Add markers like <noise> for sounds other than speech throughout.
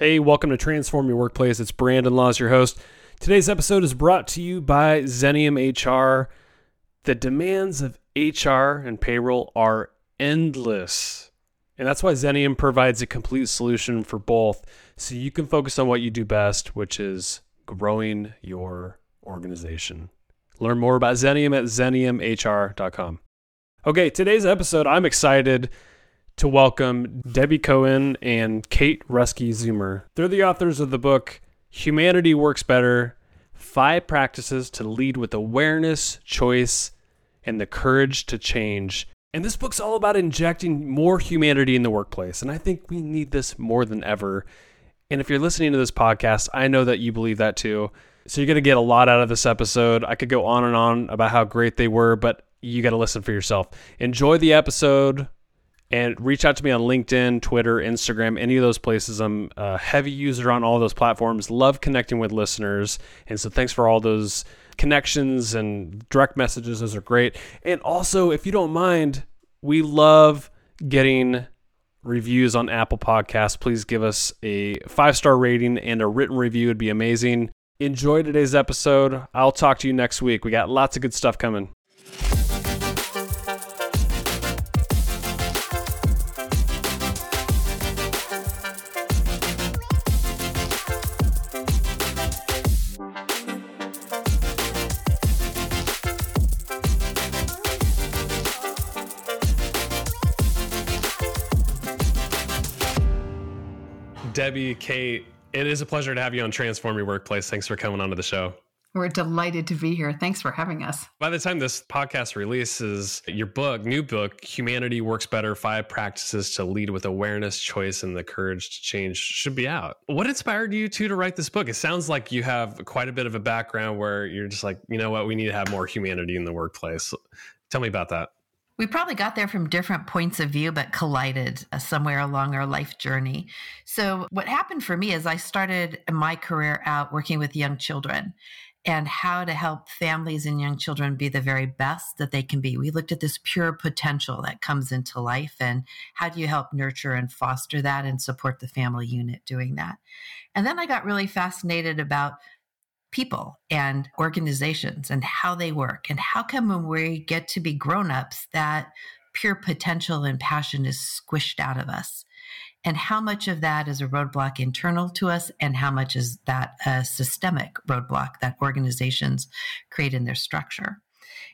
Hey, welcome to Transform Your Workplace. It's Brandon Laws, your host. Today's episode is brought to you by Xenium HR. The demands of HR and payroll are endless. And that's why Xenium provides a complete solution for both so you can focus on what you do best, which is growing your organization. Learn more about Xenium at xeniumhr.com. Okay, today's episode, I'm excited to welcome Debbie Cohen and Kate Roeske-Zummer. They're the authors of the book Humanity Works Better Five Practices to Lead with Awareness, Choice, and the Courage to Change. And this book's all about injecting more humanity in the workplace. And I think we need this more than ever. And if you're listening to this podcast, I know that you believe that too. So you're going to get a lot out of this episode. I could go on and on about how great they were, but you got to listen for yourself. Enjoy the episode and reach out to me on LinkedIn, Twitter, Instagram, any of those places. I'm a heavy user on all those platforms. Love connecting with listeners. And so thanks for all those connections and direct messages. Those are great. And also, if you don't mind, we love getting reviews on Apple Podcasts. Please give us a five star rating and a written review. It'd be amazing. Enjoy today's episode. I'll talk to you next week. We got lots of good stuff coming. Debbie, Kate, it is a pleasure to have you on Transform Your Workplace. Thanks for coming onto the show. We're delighted to be here. Thanks for having us. By the time this podcast releases, your book, new book, Humanity Works Better Five Practices to Lead with Awareness, Choice, and the Courage to Change, should be out. What inspired you two to write this book? It sounds like you have quite a bit of a background where you're just like, you know what, we need to have more humanity in the workplace. Tell me about that. We probably got there from different points of view, but collided uh, somewhere along our life journey. So, what happened for me is I started my career out working with young children and how to help families and young children be the very best that they can be. We looked at this pure potential that comes into life and how do you help nurture and foster that and support the family unit doing that. And then I got really fascinated about people and organizations and how they work and how come when we get to be grown-ups that pure potential and passion is squished out of us? And how much of that is a roadblock internal to us and how much is that a systemic roadblock that organizations create in their structure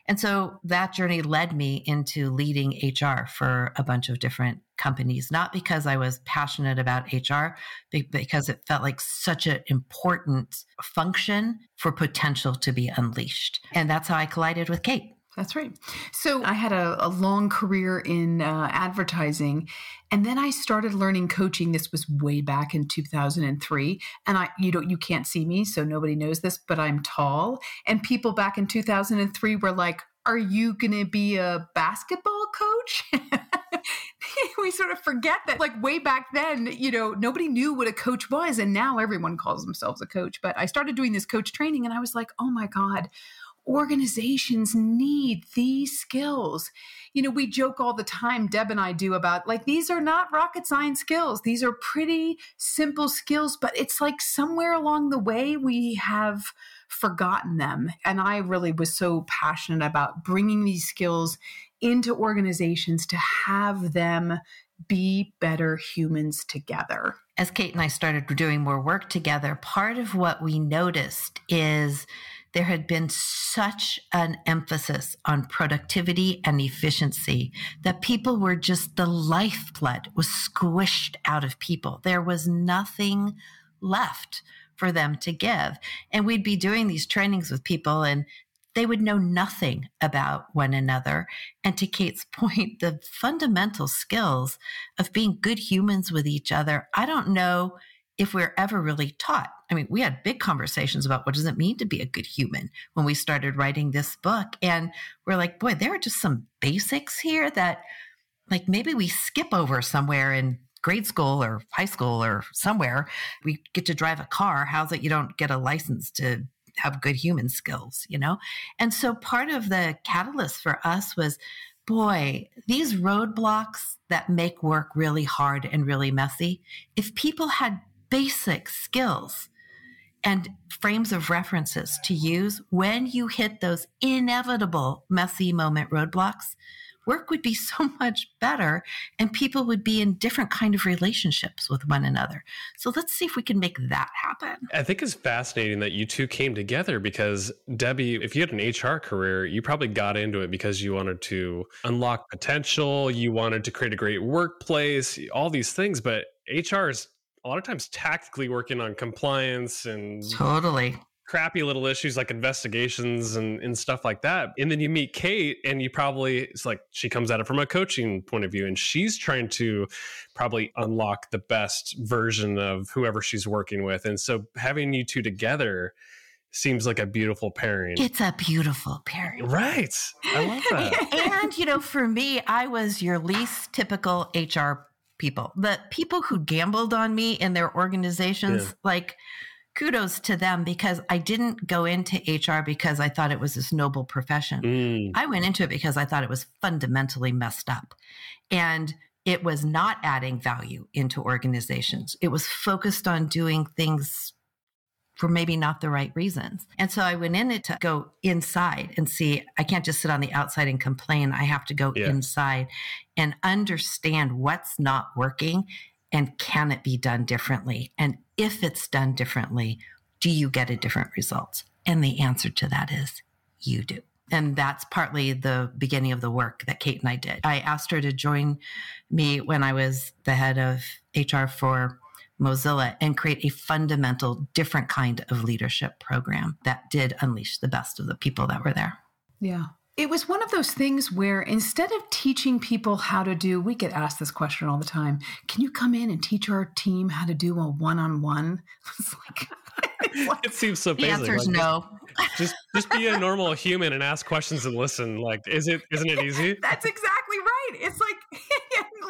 and so that journey led me into leading HR for a bunch of different companies, not because I was passionate about HR, but because it felt like such an important function for potential to be unleashed. And that's how I collided with Kate. That's right. So I had a, a long career in uh, advertising, and then I started learning coaching. This was way back in 2003, and I you don't you can't see me, so nobody knows this, but I'm tall. And people back in 2003 were like, "Are you going to be a basketball coach?" <laughs> we sort of forget that like way back then you know nobody knew what a coach was and now everyone calls themselves a coach but i started doing this coach training and i was like oh my god organizations need these skills. You know, we joke all the time, Deb and I do about like these are not rocket science skills. These are pretty simple skills, but it's like somewhere along the way we have forgotten them. And I really was so passionate about bringing these skills into organizations to have them be better humans together. As Kate and I started doing more work together, part of what we noticed is there had been such an emphasis on productivity and efficiency that people were just the lifeblood was squished out of people. There was nothing left for them to give. And we'd be doing these trainings with people and they would know nothing about one another. And to Kate's <laughs> point, the fundamental skills of being good humans with each other, I don't know if we're ever really taught. I mean, we had big conversations about what does it mean to be a good human when we started writing this book. And we're like, boy, there are just some basics here that like maybe we skip over somewhere in grade school or high school or somewhere. We get to drive a car. How's it you don't get a license to have good human skills, you know? And so part of the catalyst for us was boy, these roadblocks that make work really hard and really messy, if people had basic skills and frames of references to use when you hit those inevitable messy moment roadblocks work would be <laughs> so much better and people would be in different kind of relationships with one another. So let's see if we can make that happen. I think it's fascinating that you two came together because Debbie, if you had an HR career, you probably got into it because you wanted to unlock potential, you wanted to create a great workplace, all these things, but HR is a lot of times tactically working on compliance and totally crappy little issues like investigations and, and stuff like that. And then you meet Kate and you probably, it's like she comes at it from a coaching point of view and she's trying to probably unlock the best version of whoever she's working with. And so having you two together seems like a beautiful pairing. It's a beautiful pairing. Right. I love that. <laughs> and, you know, for me, I was your least typical HR people. The people who gambled on me in their organizations, yeah. like, kudos to them because I didn't go into HR because I thought it was this noble profession. Mm. I went into it because I thought it was fundamentally messed up. And it was not adding value into organizations. It was focused on doing things for maybe not the right reasons. And so I went in it to go inside and see, I can't just sit on the outside and complain. I have to go yeah. inside and understand what's not working and can it be done differently? And if it's done differently, do you get a different result? And the answer to that is you do. And that's partly the beginning of the work that Kate and I did. I asked her to join me when I was the head of HR for Mozilla and create a fundamental different kind of leadership program that did unleash the best of the people that were there. Yeah. It was one of those things where instead of teaching people how to do, we get asked this question all the time can you come in and teach our team how to do a one on one? It's like, <laughs> it seems so basic. The answer is like, no. <laughs> Just just be a normal human and ask questions and listen. Like, is it isn't it easy? <laughs> That's exactly right. It's like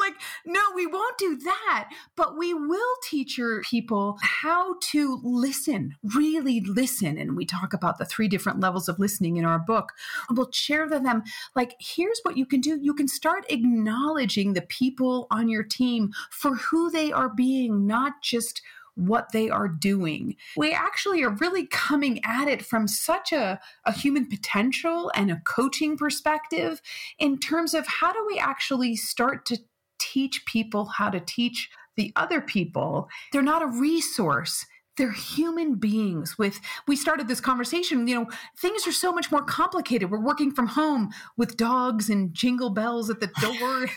like, no, we won't do that. But we will teach your people how to listen, really listen. And we talk about the three different levels of listening in our book. We'll share to them, like, here's what you can do. You can start acknowledging the people on your team for who they are being, not just what they are doing. We actually are really coming at it from such a, a human potential and a coaching perspective in terms of how do we actually start to teach people how to teach the other people. They're not a resource. They're human beings with, we started this conversation, you know, things are so much more complicated. We're working from home with dogs and jingle bells at the door,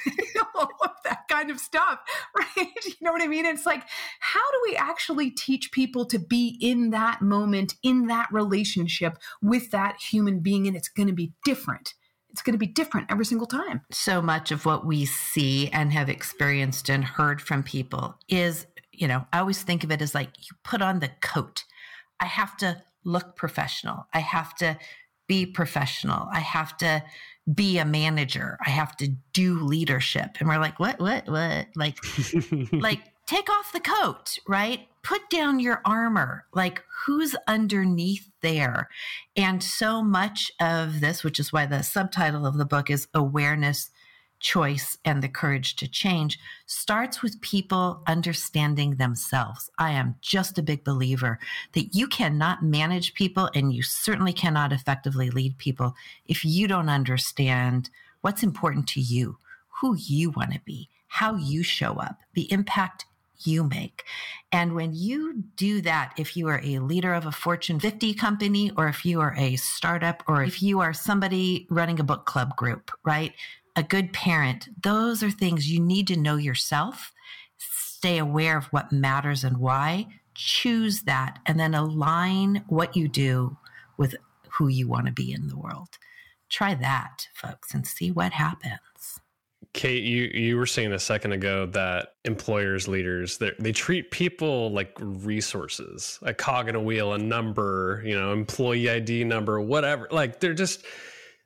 <laughs> all of that kind of stuff, <laughs> right? You know what I mean? It's like, how do we actually teach people to be in that moment, in that relationship with that human being? And it's going to be different it's going to be different every single time. So much of what we see and have experienced and heard from people is, you know, I always think of it as like you put on the coat. I have to look professional. I have to be professional. I have to be a manager. I have to do leadership. And we're like, what, what, what? Like, <laughs> like take off the coat, right? Put down your armor. Like, who's underneath there? And so much of this, which is why the subtitle of the book is Awareness, Choice, and the Courage to Change, starts with people understanding themselves. I am just a big believer that you cannot manage people and you certainly cannot effectively lead people if you don't understand what's important to you, who you want to be, how you show up, the impact you make. And when you do that, if you are a leader of a Fortune 50 company, or if you are a startup, or if you are somebody running a book club group, right? A good parent, those are things you need to know yourself, stay aware of what matters and why, choose that, and then align what you do with who you want to be in the world. Try that, folks, and see what happens. Kate, you, you were saying a second ago that employers, leaders, they treat people like resources, a cog in a wheel, a number, you know, employee ID number, whatever. Like they're just,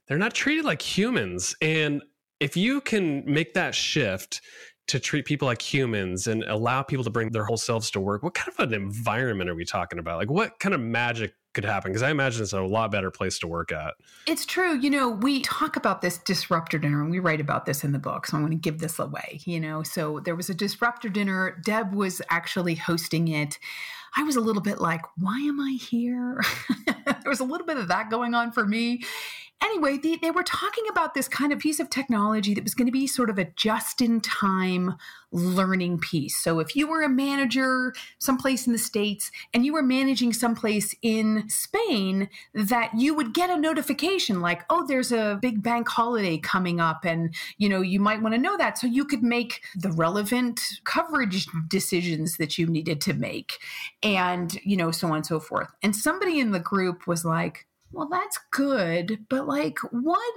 they're not treated like humans. And if you can make that shift to treat people like humans and allow people to bring their whole selves to work, what kind of an environment are we talking about? Like, what kind of magic could happen? Because I imagine it's a lot better place to work at. It's true. You know, we talk about this disruptor dinner and we write about this in the book. So I'm going to give this away, you know. So there was a disruptor dinner. Deb was actually hosting it. I was a little bit like, why am I here? <laughs> there was a little bit of that going on for me anyway, they, they were talking about this kind of piece of technology that was going to be sort of a just in time learning piece. So if you were a manager someplace in the States and you were managing someplace in Spain, that you would get a notification like, oh, there's a big bank holiday coming up and, you know, you might want to know that. So you could make the relevant coverage decisions that you needed to make and, you know, so on and so forth. And somebody in the group was like, well, that's good, but like, what?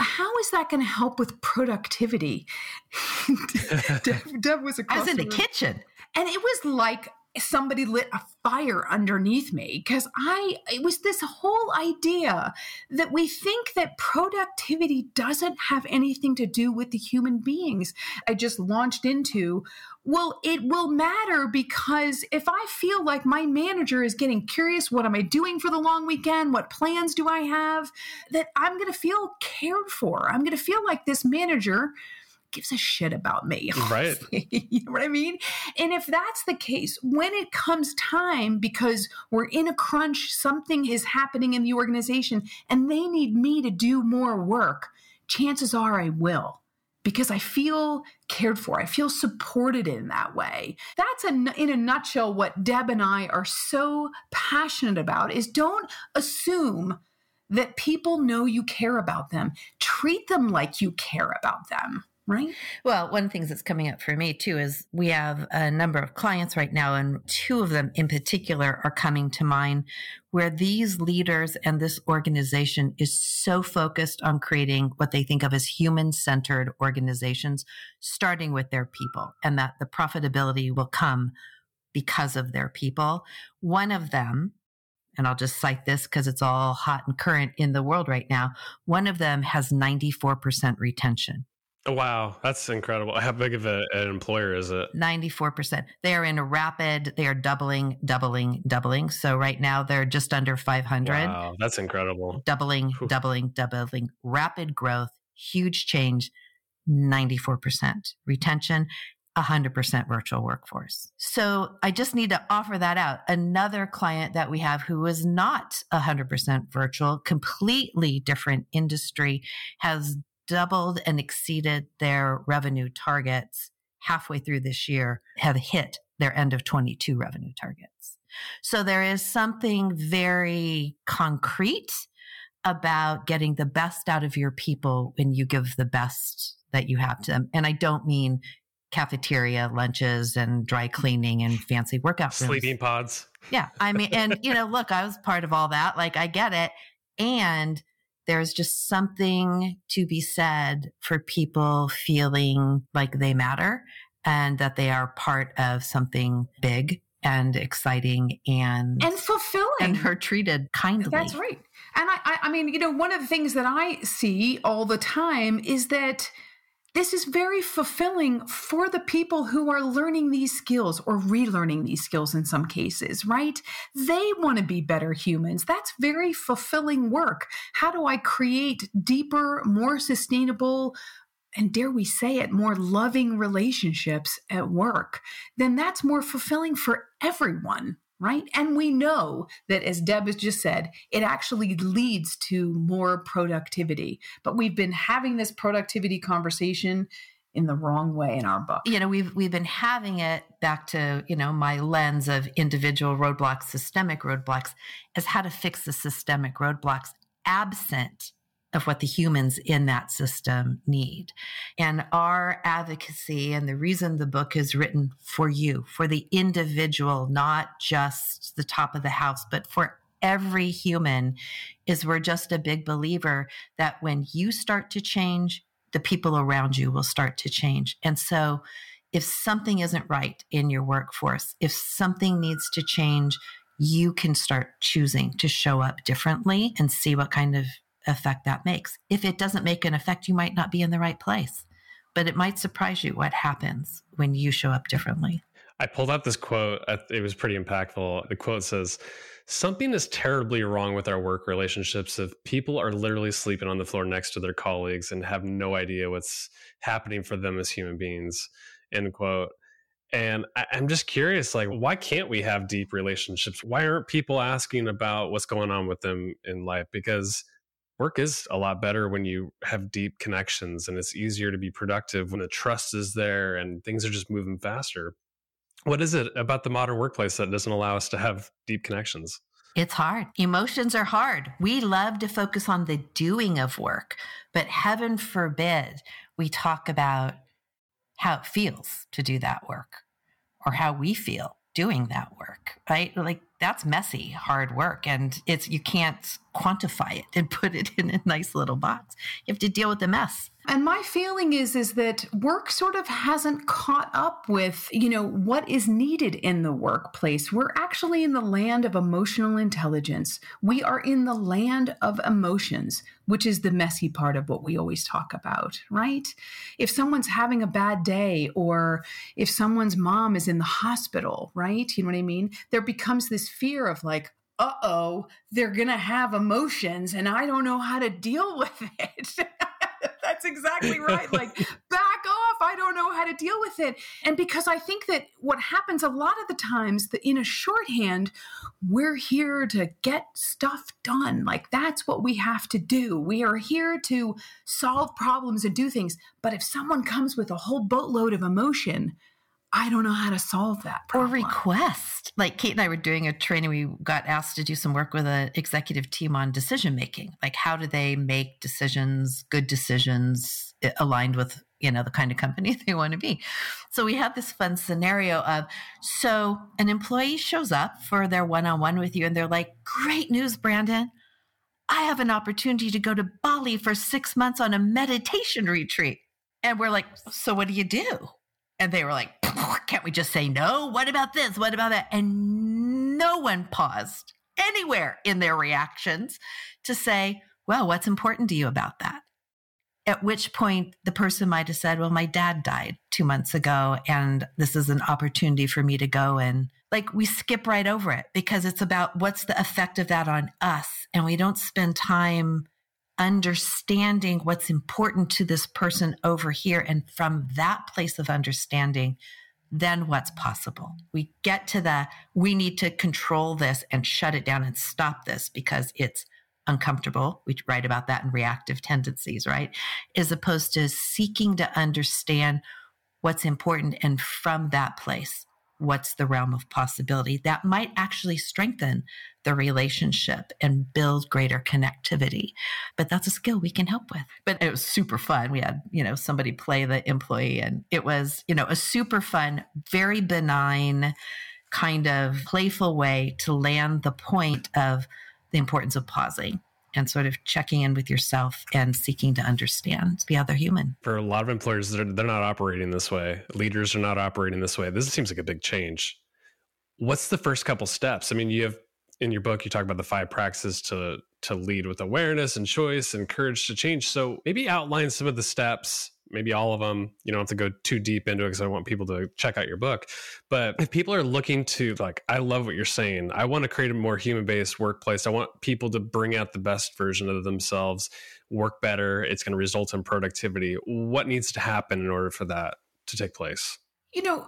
How is that going to help with productivity? <laughs> <laughs> Deb, Deb was across I was in the, the kitchen, and it was like somebody lit a fire underneath me because I, it was this whole idea that we think that productivity doesn't have anything to do with the human beings. I just launched into, well, it will matter because if I feel like my manager is getting curious, what am I doing for the long weekend? What plans do I have? That I'm going to feel cared for. I'm going to feel like this manager gives a shit about me. <laughs> Right. <laughs> you know what I mean? And if that's the case, when it comes time, because we're in a crunch, something is happening in the organization and they need me to do more work, chances are I will because I feel cared for. I feel supported in that way. That's a, in a nutshell what Deb and I are so passionate about is don't assume that people know you care about them. Treat them like you care about them right? Well, one of the things that's coming up for me too is we have a number of clients right now, and two of them in particular are coming to mind where these leaders and this organization is so focused on creating what they think of as human centered organizations, starting with their people, and that the profitability will come because of their people. One of them, and I'll just cite this because it's all hot and current in the world right now. One of them has 94% retention. Wow, that's incredible. How big of a, an employer is it? 94%. They are in a rapid, they are doubling, doubling, doubling. So right now they're just under 500. Wow, that's incredible. Doubling, Whew. doubling, doubling. Rapid growth, huge change, 94% retention. 100% virtual workforce. So I just need to offer that out. Another client that we have who is not 100% virtual, completely different industry, has doubled and exceeded their revenue targets halfway through this year, have hit their end of 22 revenue targets. So there is something very concrete about getting the best out of your people when you give the best that you have to them. And I don't mean cafeteria lunches and dry cleaning and fancy workout rooms. Sleeping pods. Yeah. I mean, and you know, look, I was part of all that. Like I get it. And there's just something to be said for people feeling like they matter and that they are part of something big and exciting and and fulfilling and are treated kindly. That's right. And I, I mean, you know, one of the things that I see all the time is that this is very fulfilling for the people who are learning these skills or relearning these skills in some cases, right? They want to be better humans. That's very fulfilling work. How do I create deeper, more sustainable, and dare we say it, more loving relationships at work? Then that's more fulfilling for everyone right? And we know that, as Deb has just said, it actually leads to more productivity. But we've been having this productivity conversation in the wrong way in our book. You know, we've we've been having it back to, you know, my lens of individual roadblocks, systemic roadblocks, as how to fix the systemic roadblocks absent of what the humans in that system need. And our advocacy and the reason the book is written for you, for the individual, not just the top of the house, but for every human is we're just a big believer that when you start to change, the people around you will start to change. And so if something isn't right in your workforce, if something needs to change, you can start choosing to show up differently and see what kind of effect that makes. If it doesn't make an effect, you might not be in the right place. but it might surprise you what happens when you show up differently. I pulled out this quote. It was pretty impactful. The quote says, Something is terribly wrong with our work relationships if people are literally sleeping on the floor next to their colleagues and have no idea what's happening for them as human beings. End quote. And I, am just curious, like, why can't we have deep relationships? Why aren't people asking about what's going on with them in life? Because work is a lot better when you have deep connections and it's easier to be productive when the trust is there and things are just moving faster. What is it about the modern workplace that doesn't allow us to have deep connections? It's hard. Emotions are hard. We love to focus on the doing of work, but heaven forbid we talk about how it feels to do that work or how we feel doing that work, right? Like that's messy, hard work. And it's, you can't quantify it and put it in a nice little box. You have to deal with the mess. And my feeling is is that work sort of hasn't caught up with, you know, what is needed in the workplace. We're actually in the land of emotional intelligence. We are in the land of emotions, which is the messy part of what we always talk about, right? If someone's having a bad day or if someone's mom is in the hospital, right? You know what I mean? There becomes this fear of like, uh oh, they're going to have emotions and I don't know how to deal <laughs> with it. That's exactly <laughs> right. Like, back off. I don't know how to deal with it. And because I think that what happens a lot of the times that in a shorthand, we're here to get stuff done. Like, that's what we have to do. We are here to solve problems and do things. But if someone comes with a whole boatload of emotion, I don't know how to solve that problem. Or request. Like Kate and I were doing a training. We got asked to do some work with an executive team on decision making. Like how do they make decisions, good decisions, eh, aligned with, you know, the kind of company <laughs> they want to be. So we had this fun scenario of so an employee shows up for their one-on-one with you and they're like, Great news, Brandon. I have an opportunity to go to Bali for six months on a meditation retreat. And we're like, so what do you do? And they were like, <laughs> can't we just say no? What about this? What about that? And no one paused anywhere in their reactions to say, well, what's important to you about that? At which point the person might have said, well, my dad died two months ago, and this is an opportunity for me to go and like we skip right over it because it's about what's the effect of that on us. And we don't spend time understanding what's important to this person over here. And from that place of understanding, then what's possible? We get to the, we need to control this and shut it down and stop this because it's uncomfortable. We write about that in reactive tendencies, right? As opposed to seeking to understand what's important and from that place what's the realm of possibility that might actually strengthen the relationship and build greater connectivity. But that's a skill we can help with. But it was super fun. We had, you know, somebody play the employee and it was, you know, a super fun, very benign kind of playful way to land the point of the importance of pausing and sort of checking in with yourself and seeking to understand the other human. For a lot of employers, they're, they're not operating this way. Leaders are not operating this way. This seems like a big change. What's the first couple steps? I mean, you have in your book you talk about the five practices to to lead with awareness and choice and courage to change. So maybe outline some of the steps maybe all of them. You don't have to go too deep into it because I want people to check out your book. But if people are looking to, like, I love what you're saying, I want to create a more human based workplace. I want people to bring out the best version of themselves, work better. It's going to result in productivity. What needs to happen in order for that to take place? You know,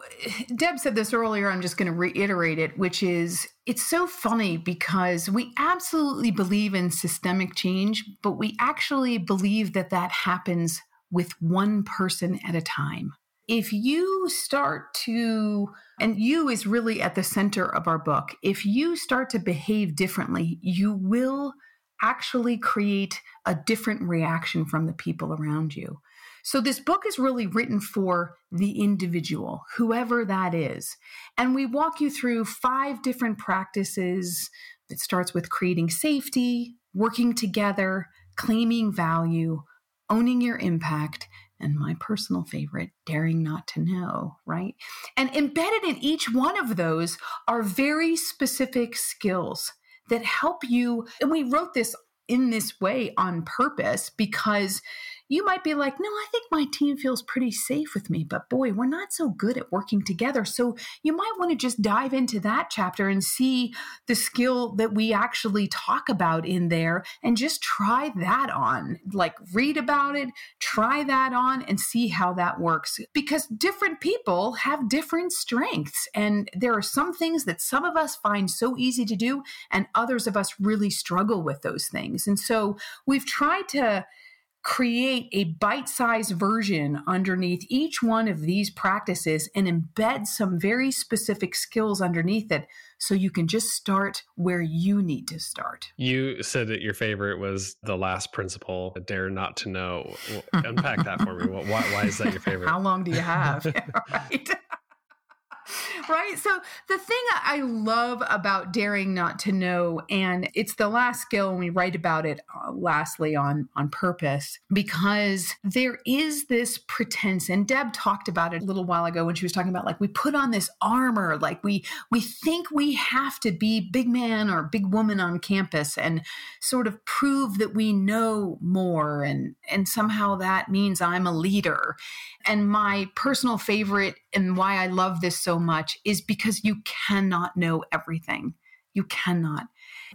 Deb said this earlier. I'm just going to reiterate it, which is it's so funny because we absolutely believe in systemic change, but we actually believe that that happens with one person at a time. If you start to, and you is really at the center of our book, if you start to behave differently, you will actually create a different reaction from the people around you. So, this book is really written for the individual, whoever that is. And we walk you through five different practices. It starts with creating safety, working together, claiming value, owning your impact, and my personal favorite, daring not to know, right? And embedded in each one of those are very specific skills that help you. And we wrote this in this way on purpose because you might be like, no, I think my team feels pretty safe with me, but boy, we're not so good at working together. So you might want to just dive into that chapter and see the skill that we actually talk about in there and just try that on. Like read about it, try that on, and see how that works. Because different people have different strengths. And there are some things that some of us find so easy to do, and others of us really struggle with those things. And so we've tried to create a bite sized version underneath each one of these practices and embed some very specific skills underneath it so you can just start where you need to start. You said that your favorite was the last principle, dare not to know. Unpack that for me. Why, why is that your <laughs> favorite? How long do you have? <laughs> right right? So the thing I love about daring not to know, and it's the last skill, and we write about it uh, lastly on on purpose, because there is this pretense, and Deb talked about it a little while ago when she was talking about like we put on this armor, like we we think we have to be big man or big woman on campus and sort of prove that we know more, and and somehow that means I'm a leader. And my personal favorite and why I love this so much is because you cannot know everything. You cannot.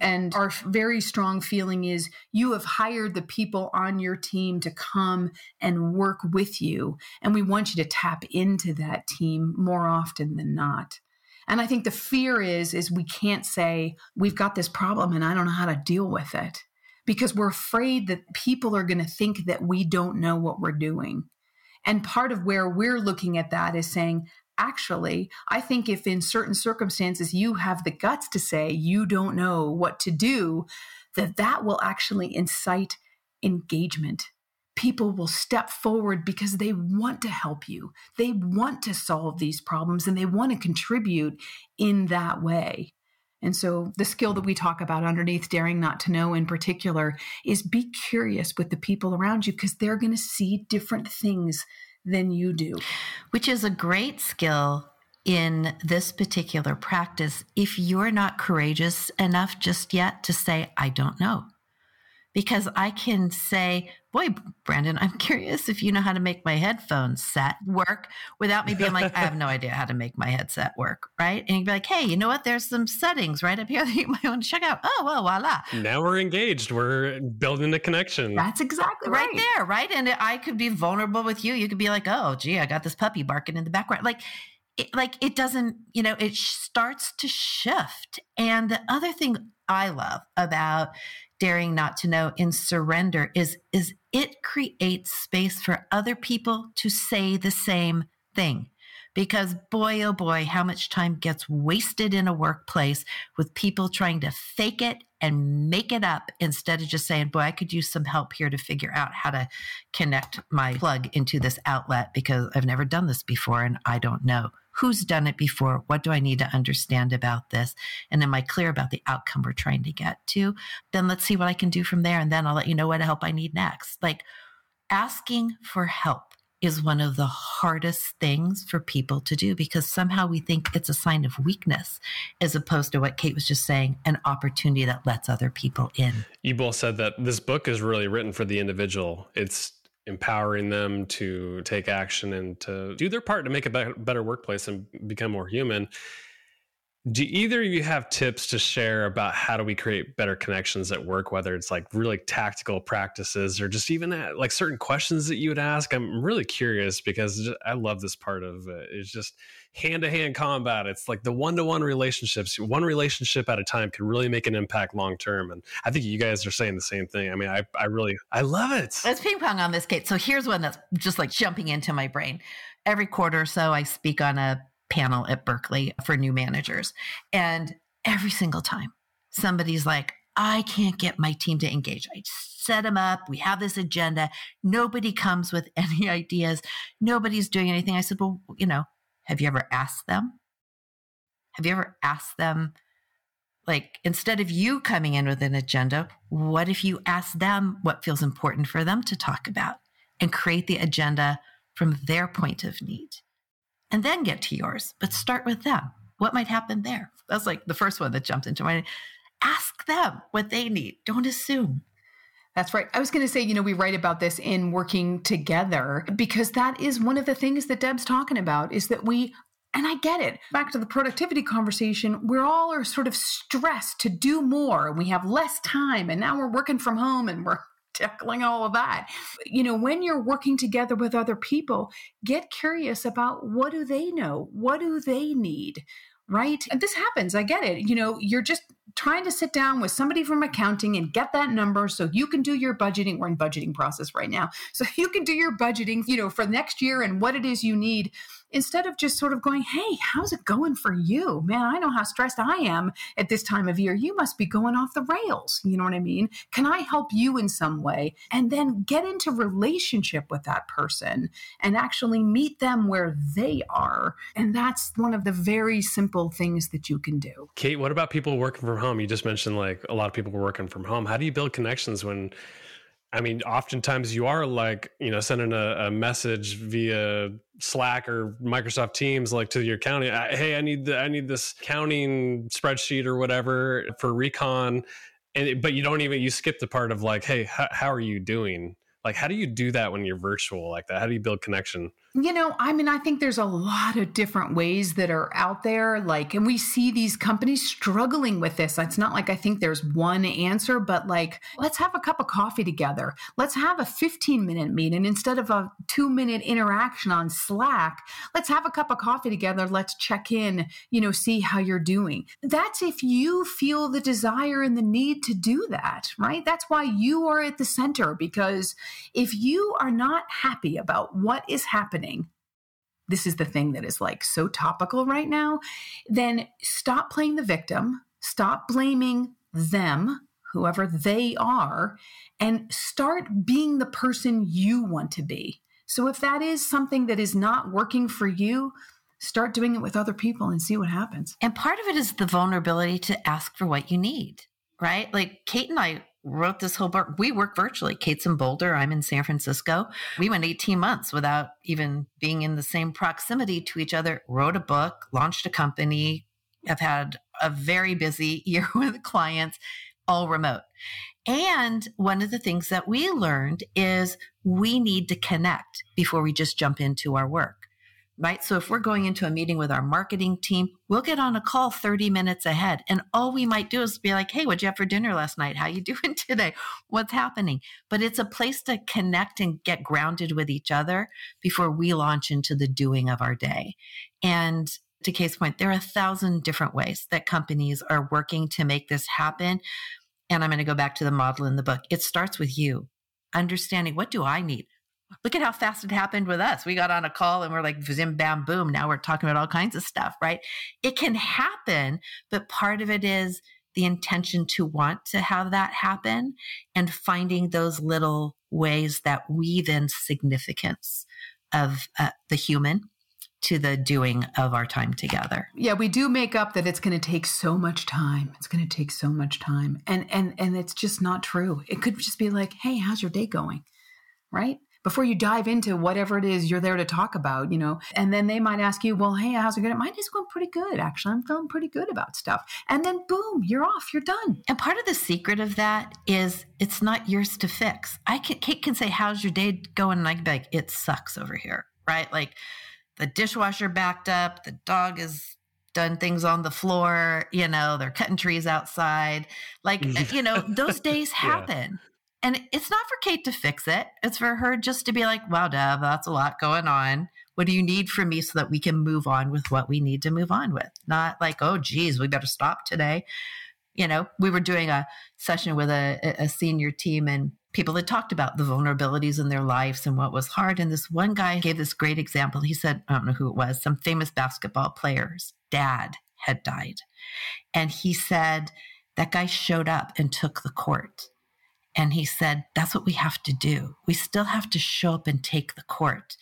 And our very strong feeling is you have hired the people on your team to come and work with you. And we want you to tap into that team more often than not. And I think the fear is is we can't say we've got this problem and I don't know how to deal with it because we're afraid that people are going to think that we don't know what we're doing. And part of where we're looking at that is saying, actually, I think if in certain circumstances you have the guts to say you don't know what to do, that that will actually incite engagement. People will step forward because they want to help you. They want to solve these problems and they want to contribute in that way. And so, the skill that we talk about underneath daring not to know in particular is be curious with the people around you because they're going to see different things than you do. Which is a great skill in this particular practice if you're not courageous enough just yet to say, I don't know because I can say, boy, Brandon, I'm curious if you know how to make my headphones set work without me being like, I have no idea how to make my headset work. Right. And you'd be like, hey, you know what? There's some settings right up here that you <laughs> might want to check out. Oh, well, voila. Now we're engaged. We're building a connection. That's exactly right. Right there. Right. And I could be vulnerable with you. You could be like, oh, gee, I got this puppy barking in the background. Like, it, like it doesn't, you know, it starts to shift. And the other thing I love about daring not to know in surrender is is it creates space for other people to say the same thing. Because boy oh boy how much time gets wasted in a workplace with people trying to fake it and make it up instead of just saying boy i could use some help here to figure out how to connect my plug into this outlet because i've never done this before and i don't know who's done it before? What do I need to understand about this? And am I clear about the outcome we're trying to get to? Then let's see what I can do from there. And then I'll let you know what help I need next. Like asking for help is one of the hardest things for people to do because somehow we think it's a sign of weakness as opposed to what Kate was just saying an opportunity that lets other people in. You both said that this book is really written for the individual. It's empowering them to take action and to do their part to make a better workplace and become more human. Do either of you have tips to share about how do we create better connections at work whether it's like really tactical practices or just even that, like certain questions that you would ask? I'm really curious because i love this part of it. It's just hand-to-hand combat it's like the one-to-one relationships one relationship at a time can really make an impact long term and i think you guys are saying the same thing i mean i, I really i love it let's ping pong on this kate so here's one that's just like jumping into my brain every quarter or so i speak on a panel at Berkeley for new managers. And every single time somebody's like, I can't get my team to engage. I set them up. We have this agenda. Nobody comes with <laughs> any ideas. Nobody's doing anything. I said, Well, you know, have you ever asked them? Have you ever asked them, like, instead of you coming in with an agenda, what if you ask them what feels important for them to talk about and create the agenda from their point of need? and then get to yours, but start with them. What might happen there? That's like the first one that jumped into my Ask them what they need. Don't assume. That's right. I was going to say, you know, we write about this in working together because that is one of the things that Deb's talking about is that we and I get it. Back to the productivity conversation, we're all are sort of stressed to do more and we have less time and now we're working from home and we're <laughs> tackling all of that. You know, when you're working together with other people, get curious about what do they know? What do they need? Right? And this happens. I get it. You know, you're just trying to sit down with somebody from accounting and get that number so you can do your budgeting. We're in budgeting process right now. So <laughs> you can do your budgeting, you know, for next year and what it is you need instead of just sort of going, Hey, how's it going for you? Man, I know how stressed I am at this time of year. You must be going off the rails. You know what I mean? Can I help you in some way? And then get into relationship with that person and actually meet them where they are. And that's one of the very simple things that you can do. Kate, what about people working from home? You just mentioned like a lot of people were working from home. How do you build connections when I mean, oftentimes you are like, you know, sending a, a, message via Slack or Microsoft Teams, like to your county. Hey, I need the, I need this counting spreadsheet or whatever for recon, and it, but you don't even you skip the part of like, hey, how are you doing? Like, how do you do that when you're virtual like that? How do you build connection? You know, I mean, I think there's a lot of different ways that are out there. Like, and we see these companies struggling with this. It's not like I think there's one answer, but like, let's have a cup of coffee together. Let's have a 15 minute meeting instead of a two minute interaction on Slack. Let's have a cup of coffee together. Let's check in, you know, see how you're doing. That's if you feel the desire and the need to do that, right? That's why you are at the center because if you are not happy about what is happening, happening this is the thing that is like so topical right now, then stop playing the victim, stop blaming them, whoever they are, and start being the person you want to be. So if that is something that is not working for you, start doing it with other people and see what happens. And part of it is the vulnerability to ask for what you need, right? Like Kate and I wrote this whole book. We work virtually. Kate's in Boulder. I'm in San Francisco. We went 18 months without even being in the same proximity to each other, wrote a book, launched a company. I've had a very busy <laughs> year with clients, all remote. And one of the things that we learned is we need to connect before we just jump into our work right? So if we're going into a meeting with our marketing team, we'll get on a call 30 minutes ahead. And all we might do is be like, Hey, what'd you have for dinner last night? How you <laughs> doing today? What's happening? But it's a place to connect and get grounded with each other before we launch into the doing of our day. And to Kate's point, there are a thousand different ways that companies are working to make this happen. And I'm going to go back to the model in the book. It starts with you understanding what do I need? Look at how fast it happened with us. We got on a call and we're like, zim, bam, boom. Now we're talking about all kinds of stuff, right? It can happen, but part of it is the intention to want to have that happen and finding those little ways that weave in significance of uh, the human to the doing of our time together. Yeah, we do make up that it's going to take so much time. It's going to take so much time. And and and it's just not true. It could just be like, "Hey, how's your day going?" Right? Before you dive into whatever it is you're there to talk about, you know, and then they might ask you, well, hey, how's it going? Mine is going pretty good. Actually, I'm feeling pretty good about stuff. And then boom, you're off, you're done. And part of the secret of that is it's not yours to fix. I can, Kate can say, how's your day going? And I can be like, it sucks over here, right? Like the dishwasher backed up, the dog is done things on the floor, you know, they're cutting trees outside. Like, mm-hmm. you know, those days <laughs> happen. Yeah. And it's not for Kate to fix it. It's for her just to be like, wow, Deb, that's a lot going on. What do you need from me so that we can move on with what we need to move on with? Not like, oh, geez, we better stop today. You know, we were doing a session with a, a senior team and people had talked about the vulnerabilities in their lives and what was hard. And this one guy gave this great example. He said, I don't know who it was, some famous basketball player's dad had died. And he said, that guy showed up and took the court and he said, that's what we have to do. We still have to show up and take the court.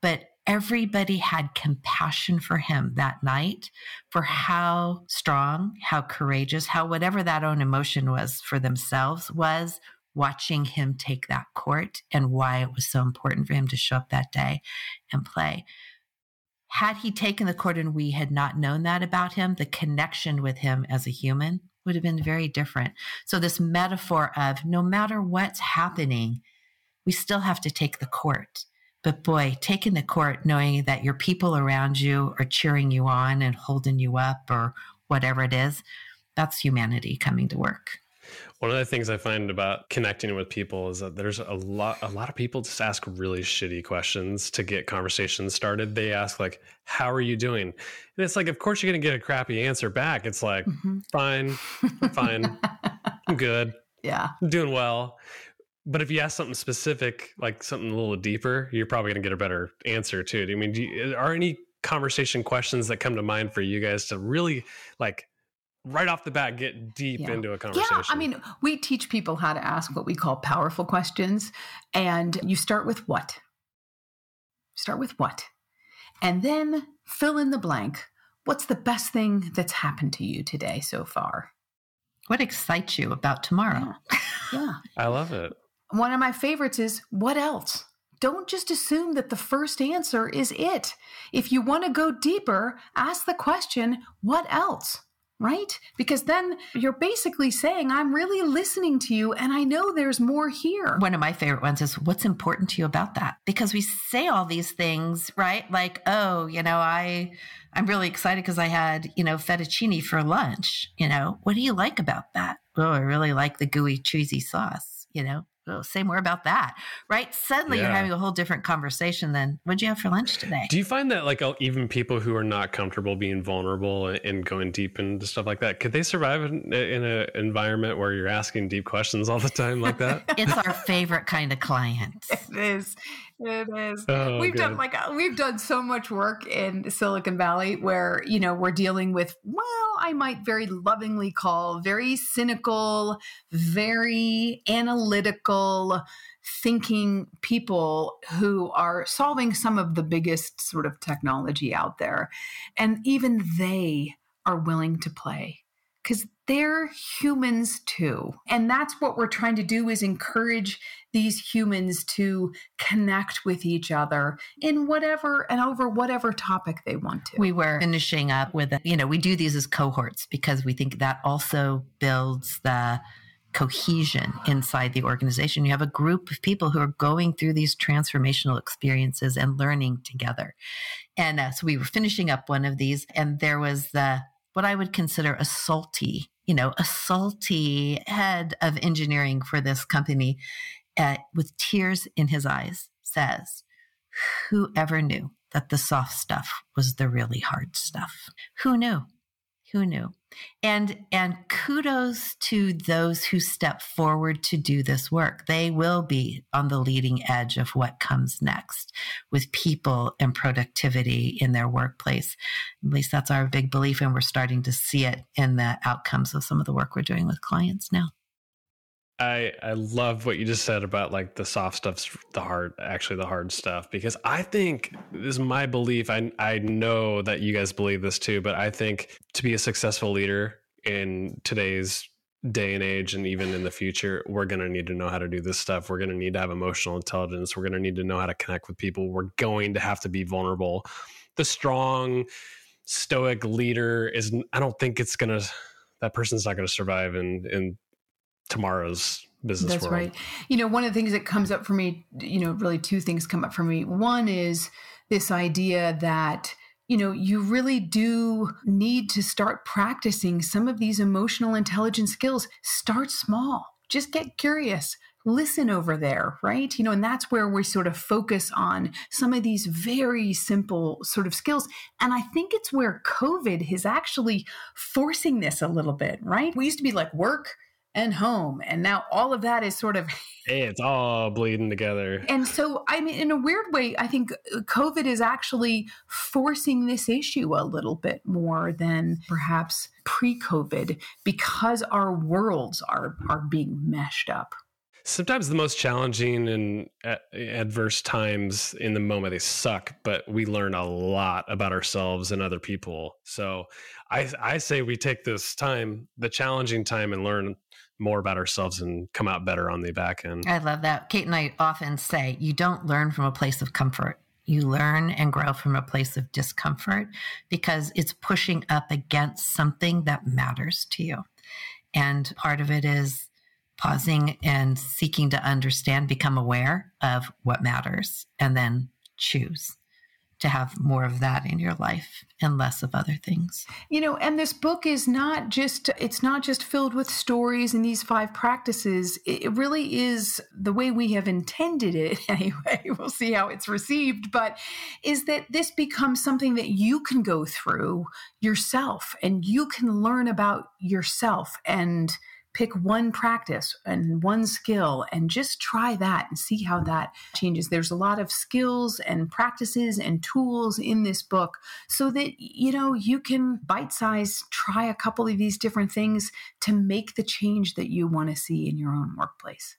But everybody had compassion for him that night for how strong, how courageous, how whatever that own emotion was for themselves was watching him take that court and why it was so important for him to show up that day and play. Had he taken the court and we had not known that about him, the connection with him as a human would have been very different. So, this metaphor of no matter what's happening, we still have to take the court. But boy, taking the court, knowing that your people around you are cheering you on and holding you up or whatever it is, that's humanity coming to work. One of the things I find about connecting with people is that there's a lot a lot of people just ask really shitty questions to get conversations started. They ask like, "How are you doing?" And it's like, of course you're going to get a crappy answer back. It's like, mm-hmm. "Fine, fine, I'm good, <laughs> yeah, I'm doing well." But if you ask something specific, like something a little deeper, you're probably going to get a better answer too. I mean, you, are any conversation questions that come to mind for you guys to really like right off the bat get deep yeah. into a conversation. Yeah, I mean, we teach people how to ask what we call powerful questions, and you start with what? Start with what? And then fill in the blank. What's the best thing that's happened to you today so far? What excites you about tomorrow? Yeah. <laughs> yeah. I love it. One of my favorites is what else? Don't just assume that the first answer is it. If you want to go deeper, ask the question, what else? Right? Because then you're basically saying, I'm really listening to you and I know there's more here. One of my favorite ones is, What's important to you about that? Because we say all these things, right? Like, oh, you know, I. I'm really excited because I had, you know, fettuccine for lunch. You know, what do you like about that? Oh, I really like the gooey, cheesy sauce, you know? Oh, say more about that, right? Suddenly yeah. you're having a whole different conversation than what'd you have for lunch today? Do you find that like even people who are not comfortable being vulnerable and going deep into stuff like that, could they survive in, in an environment where you're asking deep questions all the time like that? <laughs> it's our favorite kind of client. It is. It is. Oh, we've good. done like uh, we've done so much work in Silicon Valley where you know we're dealing with well, I might very lovingly call very cynical, very analytical thinking people who are solving some of the biggest sort of technology out there, and even they are willing to play because they're humans too. And that's what we're trying to do is encourage these humans to connect with each other in whatever and over whatever topic they want to. We were finishing up with, you know, we do these as cohorts because we think that also builds the cohesion inside the organization. You have a group of people who are going through these transformational experiences and learning together. And uh, so we were finishing up one of these, and there was the what I would consider a salty, you know, a salty head of engineering for this company uh, with tears in his eyes says, Whoever knew that the soft stuff was the really hard stuff? Who knew? Who knew? And and kudos to those who step forward to do this work. They will be on the leading edge of what comes next with people and productivity in their workplace. At least that's our big belief and we're starting to see it in the outcomes of some of the work we're doing with clients now. I I love what you just said about like the soft stuff's the hard actually the hard stuff because I think this is my belief. I I know that you guys believe this too, but I think to be a successful leader in today's day and age and even in the future, we're going to need to know how to do this stuff. We're going to need to have emotional intelligence. We're going to need to know how to connect with people. We're going to have to be vulnerable. The strong stoic leader is I don't think it's going to that person's not going to survive in in tomorrow's business world. That's world. right. You know, one of the things that comes up for me, you know, really two things come up for me. One is this idea that you know, you really do need to start practicing some of these emotional intelligence skills. Start small. Just get curious. Listen over there, right? You know, and that's where we sort of focus on some of these very simple sort of skills. And I think it's where COVID is actually forcing this a little bit, right? We used to be like work, and home. And now all of that is sort of. it's all bleeding together. And so, I mean, in a weird way, I think uh, COVID is actually forcing this issue a little bit more than perhaps pre COVID because our worlds are, are being meshed up. Sometimes the most challenging and adverse times in the moment they suck, but we learn a lot about ourselves and other people. So I I say we take this time, the challenging time, and learn more about ourselves and come out better on the back end. I love that. Kate and I often say you don't learn from a place of comfort. You learn and grow from a place of discomfort because it's pushing up against something that matters to you. And part of it is pausing and seeking to understand, become aware of what matters, and then choose to have more of that in your life and less of other things. You know, and this book is not just it's not just filled with stories and these five practices. It really is the way we have intended it <laughs> anyway. We'll see how it's received, but is that this becomes something that you can go through yourself and you can learn about yourself and pick one practice and one skill and just try that and see how that changes. There's a lot of skills and practices and tools in this book so that, you know, you can bite size try a couple of these different things to make the change that you want to see in your own workplace.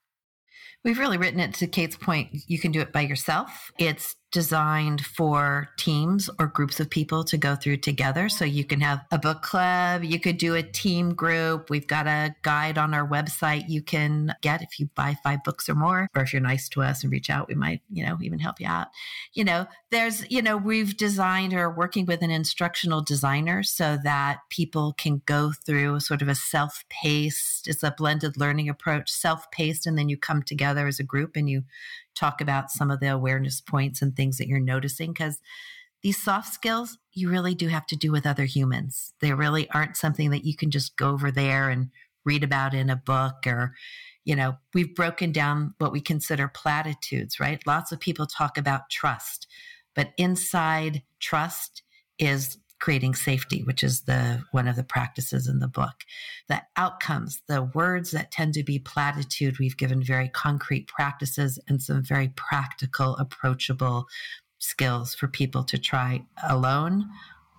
We've really written it to Kate's point. You can do it by yourself. It's designed for teams or groups of people to go through together. So you can have a book club, you could do a team group. We've got a guide on our website you can get if you buy five books or more, or if you're nice to us and reach out, we might, you know, even help you out. You know, there's, you know, we've designed or working with an instructional designer so that people can go through sort of a self paced, it's a blended learning approach, self paced, and then you come together as a group and you talk about some of the awareness points and things that you're noticing because these soft skills you really do have to do with other humans. They really aren't something that you can just go over there and read about in a book or you know, we've broken down what we consider platitudes, right? Lots of people talk about trust, but inside trust is creating safety, which is the one of the practices in the book. The outcomes, the words that tend to be platitude, we've given very concrete practices and some very practical, approachable skills for people to try alone,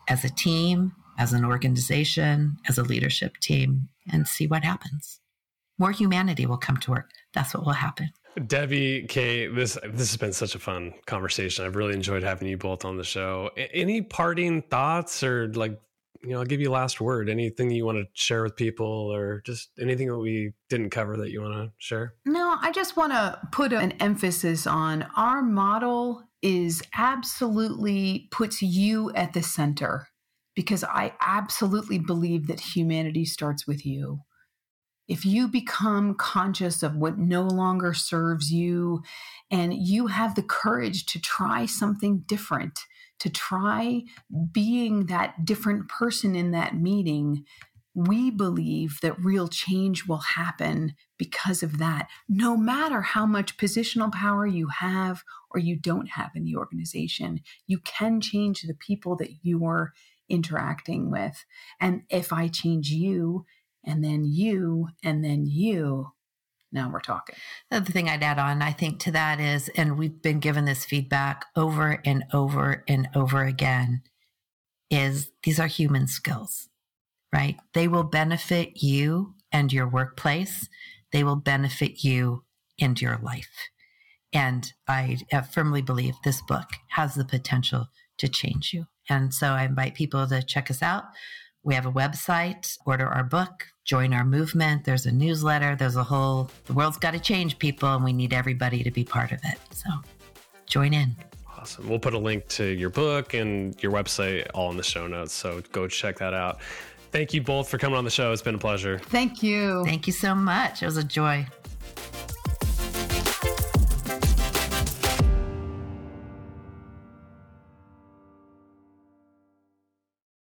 as a team, as an organization, as a leadership team, and see what happens. More humanity will come to work. That's what will happen. Debbie, Kay, this this has been such a fun conversation. I've really enjoyed having you both on the show. Any parting thoughts or like, you know, I'll give you last word. Anything you want to share with people or just anything that we didn't cover that you want to share? No, I just want to put an emphasis on our model is absolutely puts you at the center because I absolutely believe that humanity starts with you if you become conscious of what no longer serves you and you have the courage to try something different, to try being that different person in that meeting, we believe that real change will happen because of that, no matter how much positional power you have or you don't have in the organization. You can change the people that you are interacting with. And if I change you, and then you, and then you. Now we're talking. The other thing I'd add on, I think, to that is, and we've been given this feedback over and over and over again, is these are human skills, right? They will benefit you and your workplace. They will benefit you and your life. And I firmly believe this book has the potential to change you. And so I invite people to check us out. We have a website, order our book, join our movement. There's a newsletter. There's a whole, the world's got to change, people, and we need everybody to be part of it. So join in. Awesome. We'll put a link to your book and your website all in the show notes. So go check that out. Thank you both for coming on the show. It's been a pleasure. Thank you. Thank you so much. It was a joy.